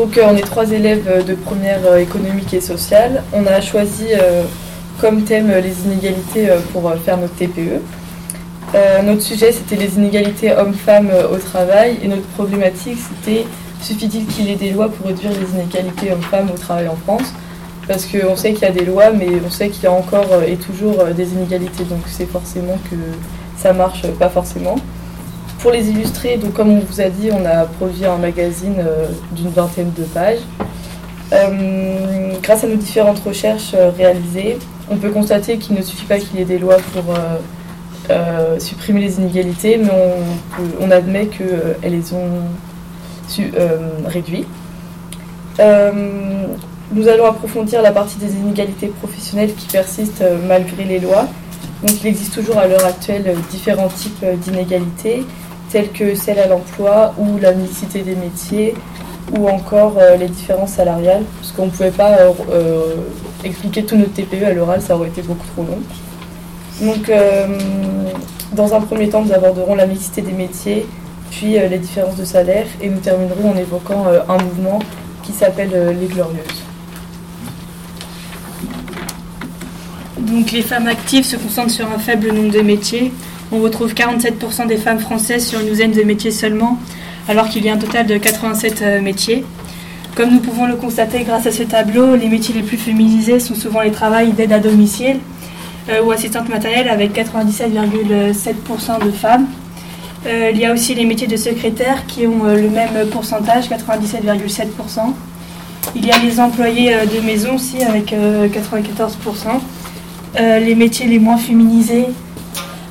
Donc on est trois élèves de première économique et sociale. On a choisi comme thème les inégalités pour faire notre TPE. notre sujet c'était les inégalités hommes-femmes au travail et notre problématique c'était suffit-il qu'il y ait des lois pour réduire les inégalités hommes-femmes au travail en France? Parce qu'on sait qu'il y a des lois, mais on sait qu'il y a encore et toujours des inégalités, donc c'est forcément que ça marche pas forcément. Pour les illustrer, donc comme on vous a dit, on a produit un magazine euh, d'une vingtaine de pages. Euh, grâce à nos différentes recherches euh, réalisées, on peut constater qu'il ne suffit pas qu'il y ait des lois pour supprimer les inégalités, mais on, admet qu'elles les ont réduites. nous allons approfondir la partie des inégalités professionnelles qui persistent malgré les lois. Donc il existe toujours à l'heure actuelle différents types d'inégalités telles que celle à l'emploi ou la mixité des métiers ou encore euh, les différences salariales, parce qu'on ne pouvait pas euh, euh, expliquer tout notre TPE à l'oral, ça aurait été beaucoup trop long. Donc, dans un premier temps, nous aborderons la mixité des métiers, puis les différences de salaire, et nous terminerons en évoquant un mouvement qui s'appelle les Glorieuses. Donc, les femmes actives se concentrent sur un faible nombre de métiers, on retrouve 47% des femmes françaises sur une douzaine de métiers seulement, alors qu'il y a un total de 87 euh, métiers. Comme nous pouvons le constater grâce à ce tableau, les métiers les plus féminisés sont souvent les travails d'aide à domicile euh, ou assistante matérielle avec 97,7% de femmes. Euh, il y a aussi les métiers de secrétaire qui ont le même pourcentage, 97,7%. Il y a les employés de maison aussi avec 94%. Les métiers les moins féminisés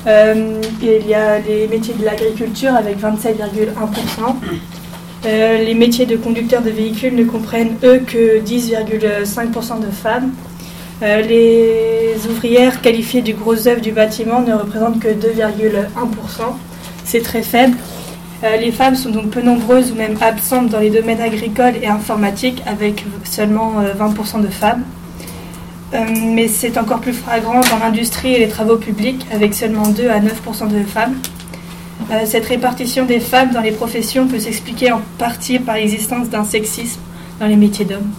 euh, il y a les métiers de l'agriculture avec 27,1%. Euh, les métiers de conducteur de véhicules ne comprennent, eux, que 10,5% de femmes. Euh, les ouvrières qualifiées du gros œuvre du bâtiment ne représentent que 2,1%. C'est très faible. les femmes sont donc peu nombreuses ou même absentes dans les domaines agricoles et informatiques, avec seulement 20% de femmes. Euh, mais c'est encore plus flagrant dans l'industrie et les travaux publics, avec seulement 2 à 9% de femmes. Euh, cette répartition des femmes dans les professions peut s'expliquer en partie par l'existence d'un sexisme dans les métiers d'hommes.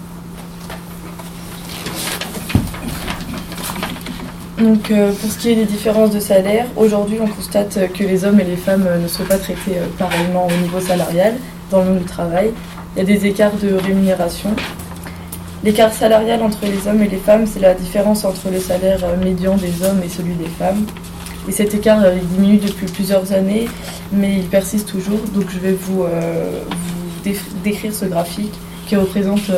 Donc, euh, pour ce qui est des différences de salaire, aujourd'hui on constate que les hommes et les femmes ne sont pas traités pareillement au niveau salarial dans le monde du travail. Il y a des écarts de rémunération L'écart salarial entre les hommes et les femmes, c'est la différence entre le salaire euh, médian des hommes et celui des femmes. Et cet écart euh, diminue depuis plusieurs années, mais il persiste toujours. Donc je vais vous, euh, décrire ce graphique qui représente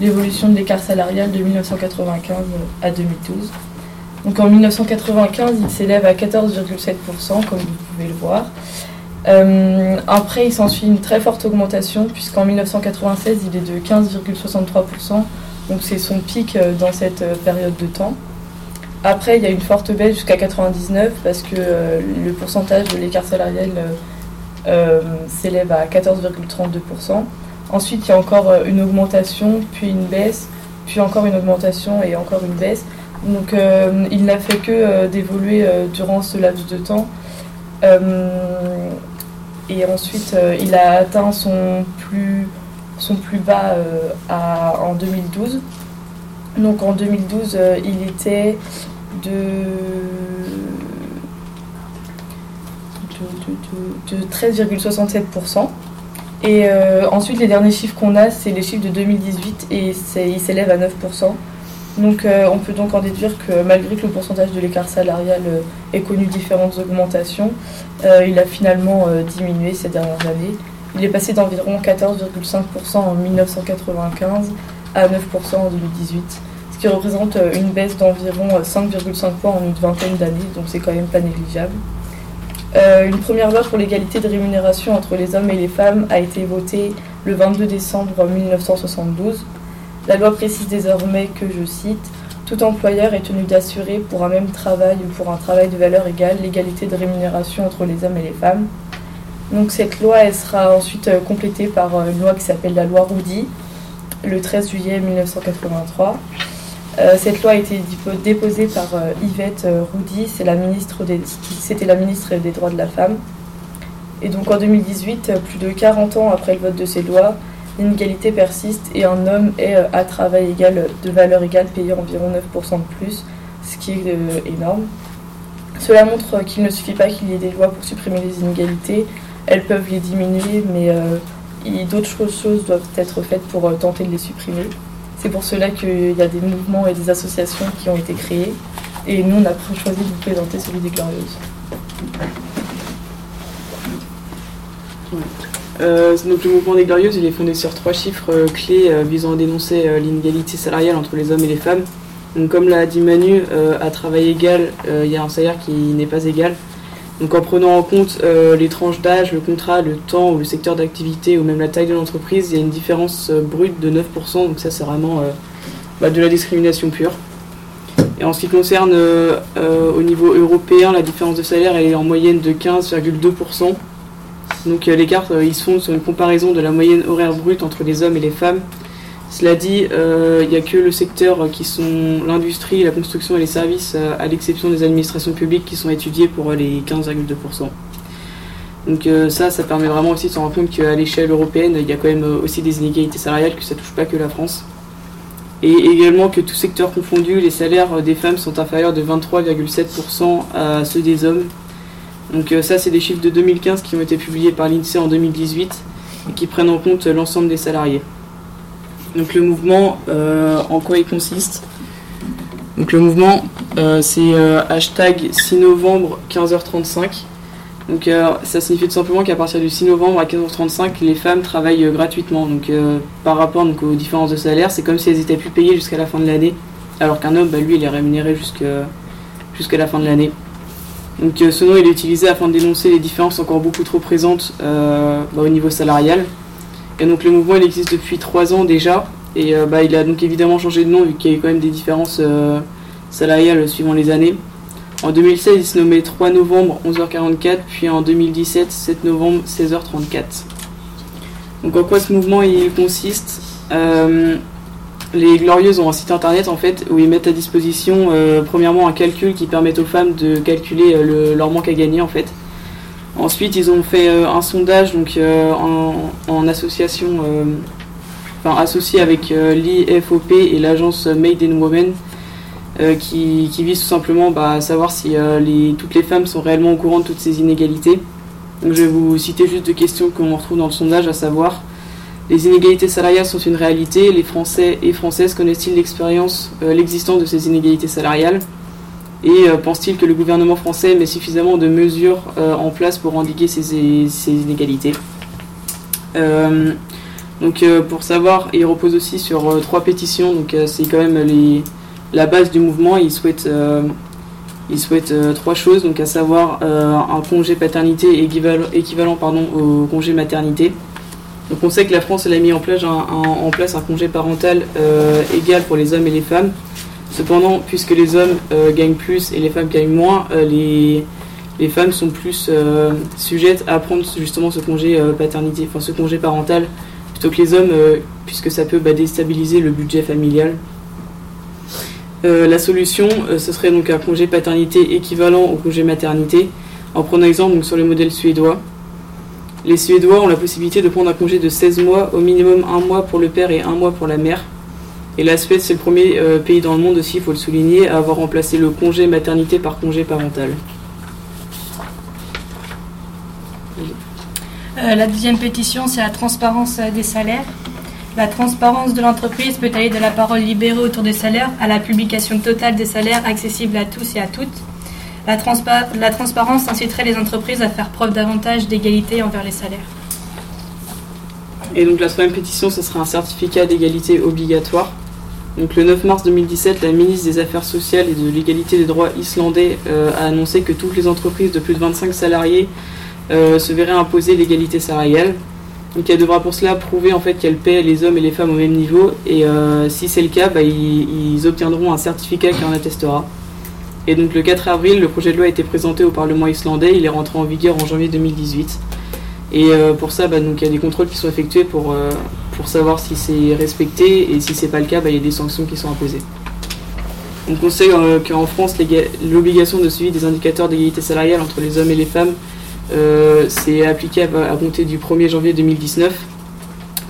l'évolution de l'écart salarial de 1995 à 2012. Donc en 1995, il s'élève à 14,7%, comme vous pouvez le voir. Après, il s'ensuit une très forte augmentation, puisqu'en 1996, il est de 15,63%, donc c'est son pic euh, dans cette euh, période de temps. Après, il y a une forte baisse jusqu'à 99 parce que euh, le pourcentage de l'écart salarial s'élève à 14,32%. Ensuite, il y a encore une augmentation, puis une baisse, puis encore une augmentation et encore une baisse. Donc il n'a fait que d'évoluer durant ce laps de temps. Et ensuite, il a atteint son plus son plus bas euh, en 2012. Donc en 2012, euh, il était de, de, 13,67%. Et euh, ensuite, les derniers chiffres qu'on a, c'est les chiffres de 2018 et il s'élève à 9%. Donc on peut donc en déduire que malgré que le pourcentage de l'écart salarial ait connu différentes augmentations, il a finalement diminué ces dernières années. Il est passé d'environ 14,5% en 1995 à 9% en 2018, ce qui représente euh, une baisse d'environ 5,5 euh, points en une vingtaine d'années, donc c'est quand même pas négligeable. Euh, une première loi pour l'égalité de rémunération entre les hommes et les femmes a été votée le 22 décembre 1972. La loi précise désormais que, je cite, tout employeur est tenu d'assurer pour un même travail ou pour un travail de valeur égale l'égalité de rémunération entre les hommes et les femmes, donc cette loi, elle sera ensuite euh, complétée par euh, une loi qui s'appelle la loi Roudy, le 13 juillet 1983. Euh, cette loi a été déposée par Yvette Roudy, c'était la ministre des droits de la femme. Et donc en 2018, plus de 40 ans après le vote de ces lois, l'inégalité persiste et un homme est à travail égal de valeur égale payé environ 9% de plus, ce qui est énorme. Cela montre qu'il ne suffit pas qu'il y ait des lois pour supprimer les inégalités, elles peuvent les diminuer, mais d'autres choses doivent être faites pour tenter de les supprimer. C'est pour cela qu'il y a des mouvements et des associations qui ont été créées. Et nous, on a choisi de vous présenter celui des Glorieuses. Euh, donc le mouvement des Glorieuses, il est fondé sur trois chiffres euh, clés euh, visant à dénoncer l'inégalité salariale entre les hommes et les femmes. Donc comme l'a dit Manu, à travail égal, il y a un salaire qui n'est pas égal. Donc en prenant en compte les tranches d'âge, le contrat, le temps ou le secteur d'activité ou même la taille de l'entreprise, il y a une différence brute de 9%. Donc ça c'est vraiment bah, de la discrimination pure. Et en ce qui concerne au niveau européen, la différence de salaire est en moyenne de 15,2%. Donc euh, l'écart, il se fonde sur une comparaison de la moyenne horaire brute entre les hommes et les femmes. Cela dit, il n'y a que le secteur qui sont l'industrie, la construction et les services, à l'exception des administrations publiques, qui sont étudiés pour les 15,2%. Donc ça, ça permet vraiment aussi de se rendre compte qu'à l'échelle européenne, il y a quand même aussi des inégalités salariales, que ça ne touche pas que la France et également que tout secteur confondu, les salaires des femmes sont inférieurs de 23,7% à ceux des hommes. Donc euh, ça, c'est des chiffres de 2015 qui ont été publiés par l'INSEE en 2018 et qui prennent en compte l'ensemble des salariés. Donc le mouvement, euh, en quoi il consiste? Donc le mouvement, euh, c'est hashtag 6 novembre 15h35. Donc ça signifie tout simplement qu'à partir du 6 novembre à 15h35, les femmes travaillent gratuitement. Donc par rapport aux différences de salaire, c'est comme si elles étaient plus payées jusqu'à la fin de l'année, alors qu'un homme, bah, lui, il est rémunéré jusqu'à la fin de l'année. Donc ce nom il est utilisé afin de dénoncer les différences encore beaucoup trop présentes bah, au niveau salarial. Et donc le mouvement il existe depuis 3 ans déjà, et bah, il a donc évidemment changé de nom vu qu'il y a eu quand même des différences salariales suivant les années. En 2016, il se nommait 3 novembre 11h44, puis en 2017 7 novembre 16h34. Donc en quoi ce mouvement il consiste? Euh, Les Glorieuses ont un site internet en fait où ils mettent à disposition euh, premièrement un calcul qui permet aux femmes de calculer euh, leur manque à gagner en fait. Ensuite, ils ont fait un sondage donc en, association, enfin associé avec l'IFOP et l'agence Made in Women euh, qui, vise tout simplement bah, à savoir si euh, toutes les femmes sont réellement au courant de toutes ces inégalités. Donc, je vais vous citer juste deux questions qu'on retrouve dans le sondage, à savoir les inégalités salariales sont une réalité. Les Français et Françaises connaissent-ils l'expérience, euh, l'existence de ces inégalités salariales? Et pensent-ils que le gouvernement français met suffisamment de mesures en place pour endiguer ces, inégalités? Donc, pour savoir, il repose aussi sur trois pétitions. Donc, c'est quand même la base du mouvement, il souhaite, euh, euh, trois choses, donc à savoir euh, un congé paternité équivalent, équivalent pardon, au congé maternité. Donc on sait que la France elle a mis en place un, congé parental égal pour les hommes et les femmes. Cependant, puisque les hommes gagnent plus et les femmes gagnent moins, les, les femmes sont plus sujettes à prendre justement ce congé paternité, enfin ce congé parental, plutôt que les hommes, puisque ça peut bah, déstabiliser le budget familial. Euh, la solution, euh, ce serait donc un congé paternité équivalent au congé maternité, en prenant exemple sur le modèle suédois. Les Suédois ont la possibilité de prendre un congé de 16 mois, au minimum un mois pour le père et un mois pour la mère. Et la Suède, c'est le premier euh, pays dans le monde aussi, il faut le souligner, à avoir remplacé le congé maternité par congé parental. la deuxième pétition, c'est la transparence des salaires. La transparence de l'entreprise peut aller de la parole libérée autour des salaires à la publication totale des salaires accessibles à tous et à toutes. La, transparence inciterait les entreprises à faire preuve davantage d'égalité envers les salaires. Et donc la troisième pétition, ce sera un certificat d'égalité obligatoire. Donc le 9 mars 2017, la ministre des Affaires sociales et de l'égalité des droits islandais euh, a annoncé que toutes les entreprises de plus de 25 salariés euh, se verraient imposer l'égalité salariale. Donc elle devra pour cela prouver en fait qu'elle paie les hommes et les femmes au même niveau. Et euh, si c'est le cas, bah, ils, obtiendront un certificat qui en attestera. Et donc le 4 avril, le projet de loi a été présenté au Parlement islandais. Il est rentré en vigueur en janvier 2018. Et euh, pour ça, bah, donc, il y a des contrôles qui sont effectués pour, euh, pour savoir si c'est respecté. Et si c'est pas le cas, bah, il y a des sanctions qui sont imposées. Donc on sait qu'en France, l'obligation de suivi des indicateurs d'égalité salariale entre les hommes et les femmes euh, c'est appliqué à, compter du 1er janvier 2019.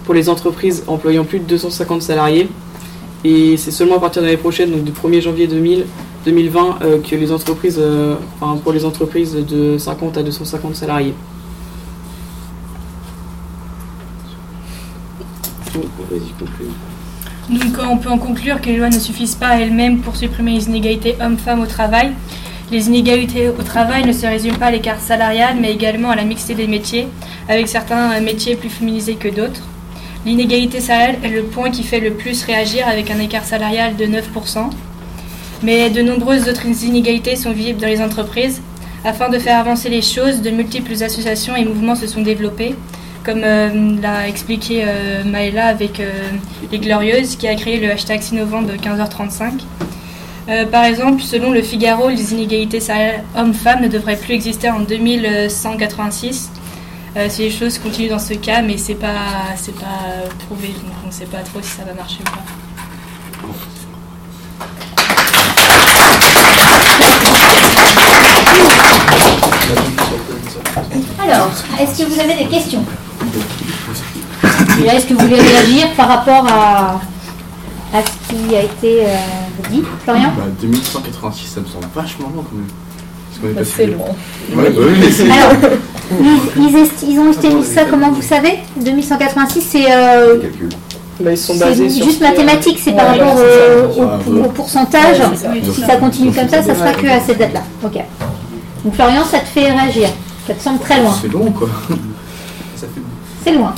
pour les entreprises employant plus de 250 salariés. Et c'est seulement à partir de l'année prochaine, donc du 1er janvier 2000, 2020, euh, que les entreprises, euh, enfin, pour les entreprises de 50 à 250 salariés. Donc on peut en conclure que les lois ne suffisent pas elles-mêmes pour supprimer les inégalités hommes-femmes au travail. Les inégalités au travail ne se résument pas à l'écart salarial, mais également à la mixité des métiers, avec certains métiers plus féminisés que d'autres. L'inégalité salariale est le point qui fait le plus réagir avec un écart salarial de 9%. Mais de nombreuses autres inégalités sont visibles dans les entreprises. Afin de faire avancer les choses, de multiples associations et mouvements se sont développés, comme euh, l'a expliqué euh, Maëla avec euh, les Glorieuses, qui a créé le hashtag Sinovant de 15h35. Euh, par exemple, selon le Figaro, les inégalités salariales hommes-femmes ne devraient plus exister en 2186. Euh, si les choses continuent dans ce cas, mais c'est pas pas prouvé, donc on ne sait pas trop si ça va marcher ou pas. Est-ce que vous avez des questions Est-ce que vous voulez réagir par rapport à, à ce qui a été euh, dit, Florian Bah, 2186, ça me semble vachement loin quand même. Bah, c'est. Ouais, bah oui, mais c'est. Alors, ils, ils esti- ils ont estimé ça, comment vous savez 2186, c'est euh, Calcul. Bah, ils sont c'est basés sur. juste mathématique, c'est Ouais, par rapport au, ça. au- au pourcentage. Ouais, c'est ça. Si ça continue comme ça, ça sera que à cette date-là. Ok. Donc Florian, ça te fait réagir. Ça te semble très loin. C'est long quoi. Fait. C'est loin.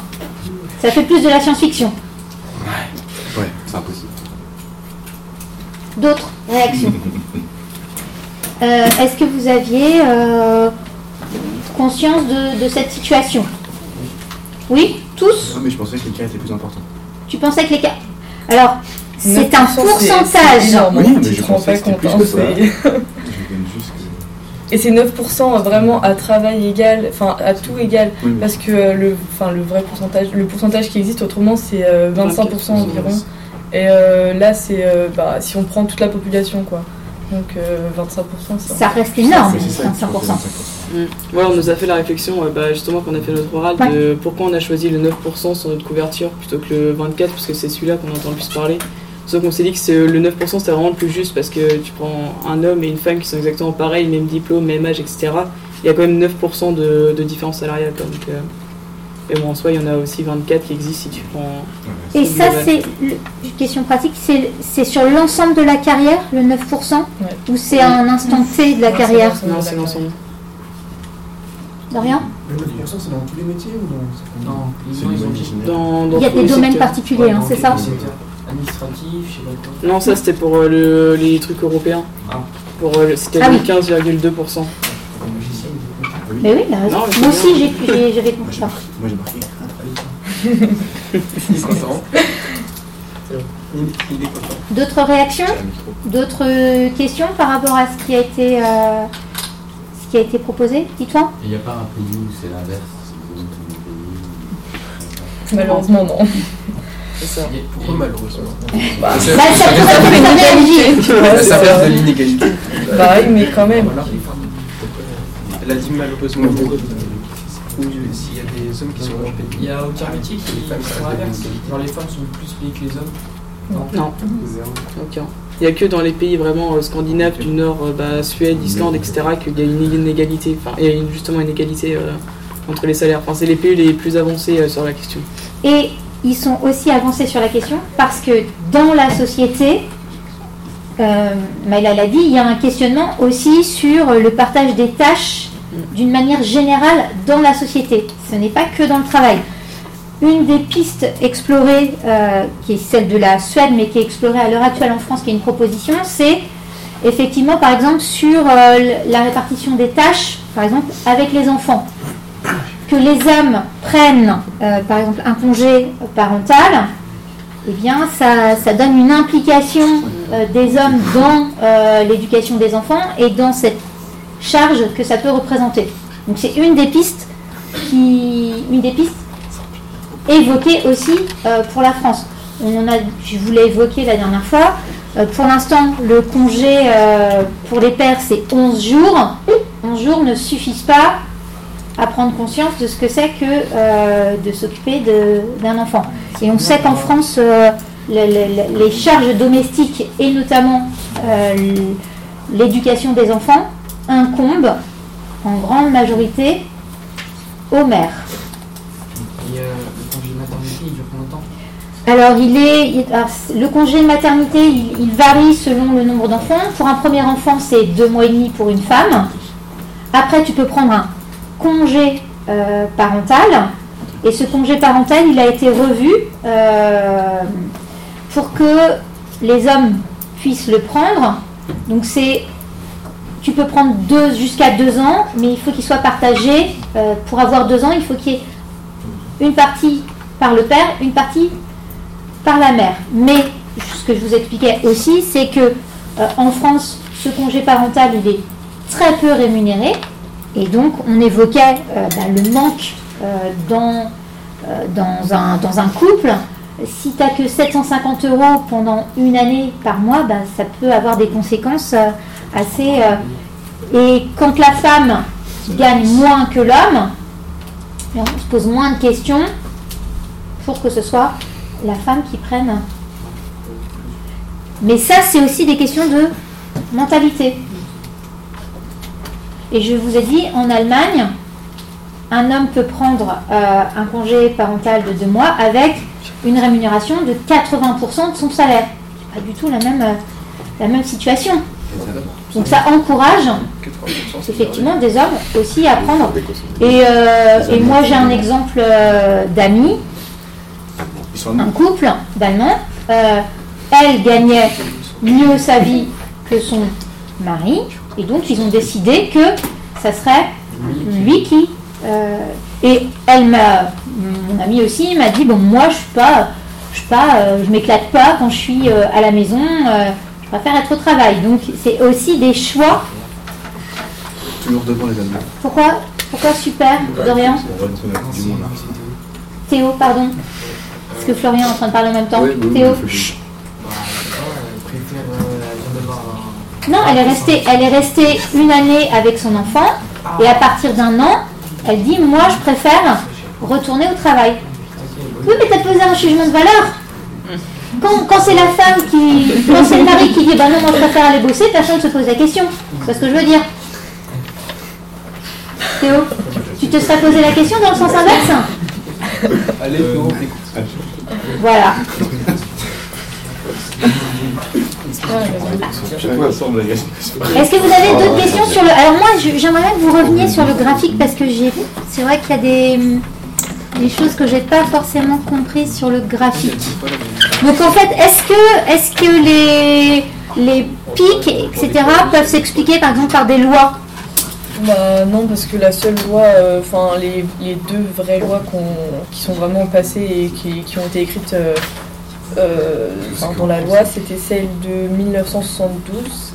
Ça fait plus de la science-fiction. Ouais, c'est impossible. D'autres réactions Euh, Est-ce que vous aviez euh, conscience de, de cette situation? Oui Tous? Non, mais je pensais que les cas étaient plus importants. Tu pensais que les cas... Alors, c'est un 9%, c'est- c'est pourcentage. énorme, Oui, mais je pensais pas que plus que ça. c'est- Je gagne juste que. Et c'est 9% vraiment à travail égal, enfin à tout égal. Oui, Parce que euh, le, enfin, le vrai pourcentage, le pourcentage qui existe autrement, c'est euh, 25% environ. Et euh, là, c'est euh, bah, si on prend toute la population, quoi. Donc euh, 25%, c'est Ça reste énorme, Mais c'est ça, 25%. Mm. Ouais, on nous a fait la réflexion, euh, bah, justement, quand on a fait notre oral, de pourquoi on a choisi le 9% sur notre couverture plutôt que le 24%, parce que c'est celui-là qu'on entend le plus parler. Sauf qu'on s'est dit que c'est- le 9% c'était vraiment le plus juste parce que tu prends un homme et une femme qui sont exactement pareils, même diplôme, même âge, etc. Il y a quand même 9% de, de différence salariale. Quoi, donc, euh, et bon, en soi, il y en a aussi 24 qui existent si tu prends. Et ça, c'est une question pratique, c'est c'est sur l'ensemble de la carrière, le 9% Ou c'est à un instant T de la Non, carrière? Non, c'est l'ensemble. De rien? Le 9%, c'est dans tous les métiers ou dans Non, ils ont, ils ont l'imaginaire. Dans, dans Il y a des domaines secteurs. particuliers, hein, c'est ça? Administratif, je sais pas quoi. Non, ça c'était pour euh, le- les trucs européens. Ah. Pour, euh, le- c'était Ah oui. 15,2%. Mais oui, il a raison. Non, mais Moi aussi, j'ai- j'avais Moi compris j'ai ça. marqué. Moi j'ai marqué. Il est content. Content. D'autres réactions. D'autres euh, questions par rapport à ce qui a été, euh, ce qui a été proposé Dis-toi. Il n'y a pas un pays où c'est l'inverse. Malheureusement, non. C'est ça. Il y a- Pourquoi malheureusement Bah, Ça- Bah, ça ça ça c'est reste ça. de l'inégalité. Bah oui, mais quand même. Elle a dit malheureusement. Ou s'il y a des hommes qui sont moins Il y a aucun métier qui sont des- Genre les femmes sont plus payées que les hommes. Non. Aucun. Il n'y a que dans les pays vraiment euh, scandinaves du Nord, euh, bah, Suède, Islande, etc., qu'il y a une inégalité, enfin, il y a une- justement une égalité euh, entre les salaires. Enfin, c'est les pays les plus avancés euh, sur la question. Et ils sont aussi avancés sur la question parce que dans la société, euh, Maïla l'a dit, il y a un questionnement aussi sur le partage des tâches d'une manière générale dans la société. Ce n'est pas que dans le travail. Une des pistes explorées, euh, qui est celle de la Suède, mais qui est explorée à l'heure actuelle en France, qui est une proposition, c'est effectivement, par exemple, sur euh, la répartition des tâches, par exemple, avec les enfants. Que les hommes prennent, euh, par exemple, un congé parental, eh bien, ça, ça donne une implication euh, des hommes dans euh, l'éducation des enfants et dans cette charge que ça peut représenter. Donc, c'est une des pistes qui, une des pistes évoquées aussi pour la France. On a, je vous l'ai évoqué la dernière fois. Pour l'instant, le congé pour les pères, c'est 11 jours. 11 jours ne suffisent pas à prendre conscience de ce que c'est que euh, de s'occuper de- d'un enfant. Et on sait qu'en France, euh, le- le- le- les charges domestiques et notamment euh, l'éducation des enfants incombent en grande majorité aux mères. Et le congé maternité, il dure combien de temps? Alors, il est, alors, le congé maternité, il, il varie selon le nombre d'enfants. Pour un premier enfant, c'est deux mois et demi pour une femme. Après, tu peux prendre un congé euh, parental. Et ce congé parental, il a été revu euh, pour que les hommes puissent le prendre. Donc, c'est, tu peux prendre deux jusqu'à deux ans, mais il faut qu'il soit partagé. Euh, pour avoir deux ans, il faut qu'il y ait une partie par le père, une partie par la mère. Mais ce que je vous expliquais aussi, c'est que en France, ce congé parental, il est très peu rémunéré. Et donc, on évoquait euh, bah, le manque euh, dans, euh, dans, un, dans un couple. Si tu n'as que 750 euros pendant une année par mois, bah, ça peut avoir des conséquences assez... et quand la femme gagne moins que l'homme, on se pose moins de questions pour que ce soit la femme qui prenne. Mais ça, c'est aussi des questions de mentalité. Et je vous ai dit, en Allemagne, un homme peut prendre euh, un congé parental de deux mois avec une rémunération de 80% de son salaire. C'est pas du tout la même, euh, la même situation. Donc ça encourage effectivement des hommes aussi à prendre. Et, euh, et moi j'ai un exemple d'amis, un couple d'Allemands. Elle gagnait mieux sa vie que son mari, et donc ils ont décidé que ça serait lui qui. euh, et elle m'a, mon ami aussi m'a dit bon moi je suis pas, je suis pas, euh, je m'éclate pas quand je suis euh, à la maison. je préfère être au travail. Donc c'est aussi des choix. toujours devant les Allemands. Pourquoi, pourquoi super, Dorian monde. hein. Théo, pardon. Parce que Florian est en train de parler en même temps. Oui, oui, oui, Théo. il Non, elle est restée, elle est restée une année avec son enfant et à partir d'un an, elle dit moi je préfère retourner au travail. Oui, mais t'as posé un jugement de valeur. Quand, quand c'est la femme qui, quand c'est le mari qui dit bah non moi je préfère aller bosser, personne ne se pose la question. C'est ce que je veux dire? Théo, tu te serais posé la question dans le sens inverse? Allez, Théo. Voilà. Est-ce que vous avez d'autres questions sur le... Alors moi, j'aimerais bien que vous reveniez sur le graphique parce que j'ai... C'est vrai qu'il y a des, des choses que j'ai pas forcément comprises sur le graphique. Donc en fait, est-ce que, est-ce que les, les pics, etc., peuvent s'expliquer par exemple par des lois? Bah non, parce que la seule loi, euh, enfin les, les deux vraies lois qu'on- qui sont vraiment passées et qui, qui ont été écrites euh, dans la loi, c'était celle de 1972,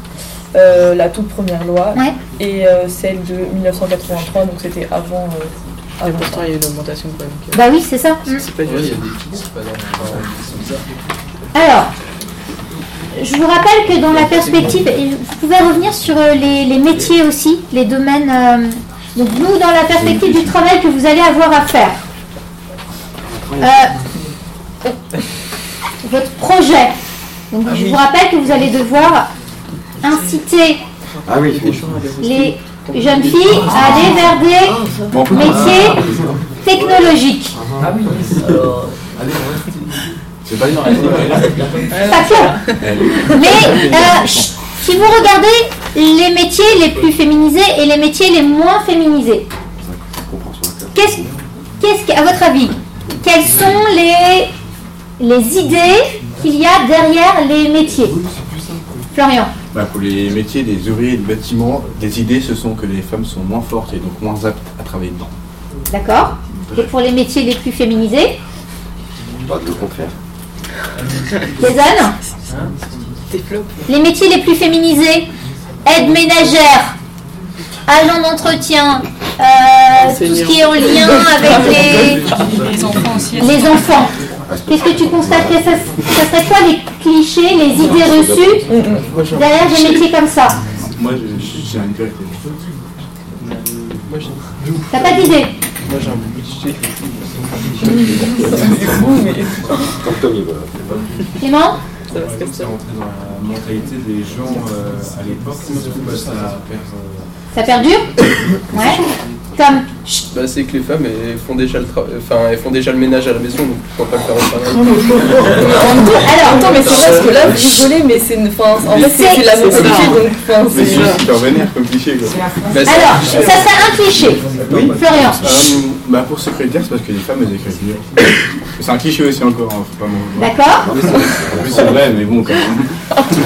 euh, la toute première loi, Ouais. et euh, celle de 1983, donc c'était avant. euh, Et pourtant, il y a une augmentation quand même. Bah oui, c'est ça. Pas Ouais, il y a des pas. Alors, je vous rappelle que dans la perspective, et vous pouvez revenir sur euh, les, les métiers aussi, les domaines. euh, donc nous, dans la perspective du travail que vous allez avoir à faire, euh, votre projet. Donc je vous rappelle que vous allez devoir inciter Ah oui, les jeunes filles à aller vers des métiers technologiques. Ah oui, alors. Allez, c'est pas une Pas que. Mais euh, si vous regardez les métiers les plus féminisés et les métiers les moins féminisés, qu'est-ce, qu'est-ce que- à votre avis, quelles sont les, les idées qu'il y a derrière les métiers Florian, Bah, pour les métiers des ouvriers de bâtiment, les idées ce sont que les femmes sont moins fortes et donc moins aptes à travailler dedans. d'accord Et pour les métiers les plus féminisés, Pas le contraire. Jason Développe. Les métiers les plus féminisés, aide ménagère, agent d'entretien, euh, tout ce qui est en lien avec les, Les enfants aussi. les enfants. Qu'est-ce que tu constaterais ça, ça serait quoi les clichés, les idées reçues derrière des métiers comme ça Moi, j'ai une vérité. T'as pas d'idée moi, j'ai un budget. Clément Ça va se comme C'est ça. rentré dans la mentalité des gens euh, à l'époque, bah, euh, Ça perdure Ouais. Tom Bah, c'est que les femmes elles font déjà le enfin elles font déjà le ménage à la maison donc pourquoi pas le faire au travail Alors, Attends, mais c'est vrai parce que là, vous rigolez, mais c'est une. Enfin, en fait, c'est c'est la C'est mentalité, donc. Enfin, Mais c'est. c'est super vénère comme cliché quoi. Bah, c'est- alors, ça serait un cliché. Oui. Florian. Euh, bah pour secrétaire, c'est parce que les femmes elles écrivent mieux. C'est un cliché aussi encore, hein, faut pas m'en vouloir. D'accord En plus c'est vrai, mais bon quand même.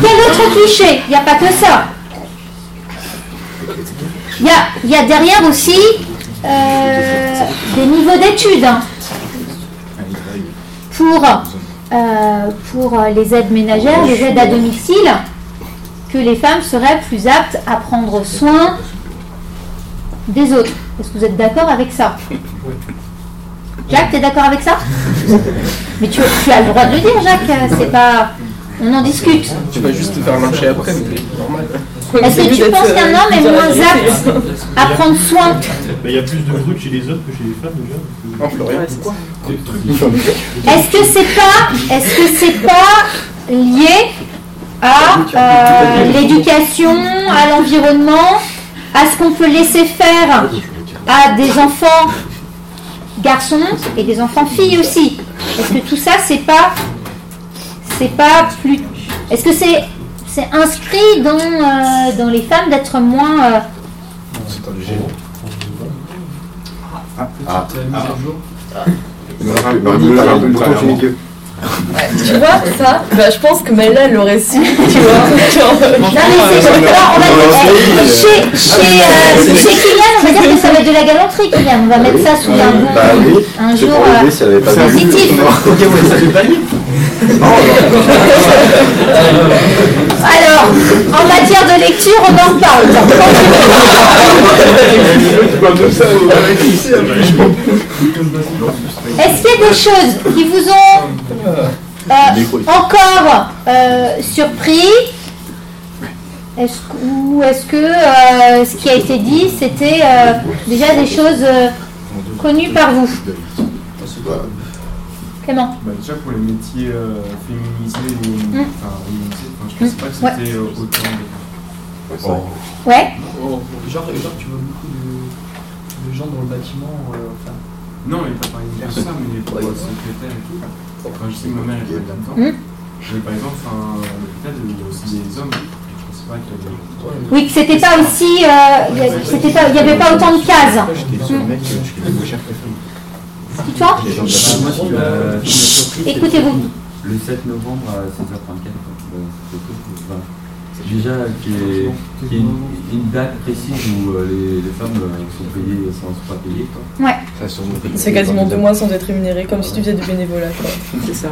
Quel autre cliché? Il n'y a pas que ça. Il y a, derrière aussi euh, des niveaux d'études hein, pour, euh, pour les aides ménagères, les aides à domicile, que les femmes seraient plus aptes à prendre soin des autres. Est-ce que vous êtes d'accord avec ça? Jacques, tu es d'accord avec ça? Mais tu, as le droit de le dire, Jacques. C'est pas. On en discute. tu vas juste te faire marcher après c'est normal Est-ce que tu penses qu'un homme est moins apte à prendre soin Il y a plus de brutes chez les hommes que chez les femmes déjà. Est-ce que c'est pas, est-ce que c'est pas lié à euh, l'éducation, à l'environnement, à ce qu'on peut laisser faire à des enfants garçons et des enfants filles aussi? Est-ce que tout ça c'est pas, c'est pas plus, est-ce que c'est c'est inscrit dans, euh, dans les femmes d'être moins euh, C'est un léger. Ah, Ah. pas, vraiment. Tu vois, ça, bah, je pense que elle l'aurait su, tu vois. Genre, Non mais c'est alors, on va dire, chez, chez, euh, chez Kylian, on va dire que ça va être de la galanterie Kylian, on va mettre ça sous un bon, Bah oui, un jour euh, positif. Alors, en matière de lecture, on en reparle. Est-ce qu'il y a des choses qui vous ont euh, encore euh, surpris? Ou est-ce que euh, ce qui a été dit, c'était déjà des choses connues par vous? Clément Bah, déjà pour les métiers euh, féminisés, ou, Mm. enfin, enfin, je pensais pas que Ouais. c'était euh, autant de... Ouais Genre, genre, tu vois beaucoup de, de gens dans le bâtiment. euh, enfin, Non, mais pas par exemple ça, mais pour secrétaire et tout. Enfin, je sais que ma mère travaille là-dedans. Mm. Mais par exemple, à l'hôpital, il y a aussi des hommes. Je pensais pas qu'il y avait... Oui, que c'était pas aussi. euh, c'était pas- Il n'y avait pas autant de cases. Surpris, c'est Écoutez-vous. Le 7 novembre à 16h34, euh, c'était quoi, enfin, déjà qu'il y ait, qu'il y ait une, une date précise où euh, les, les femmes euh, sont payées sans se pas payer. Quoi. Ouais. C'est quasiment deux mois sans être rémunéré, comme si tu faisais du bénévolat, quoi. C'est ça.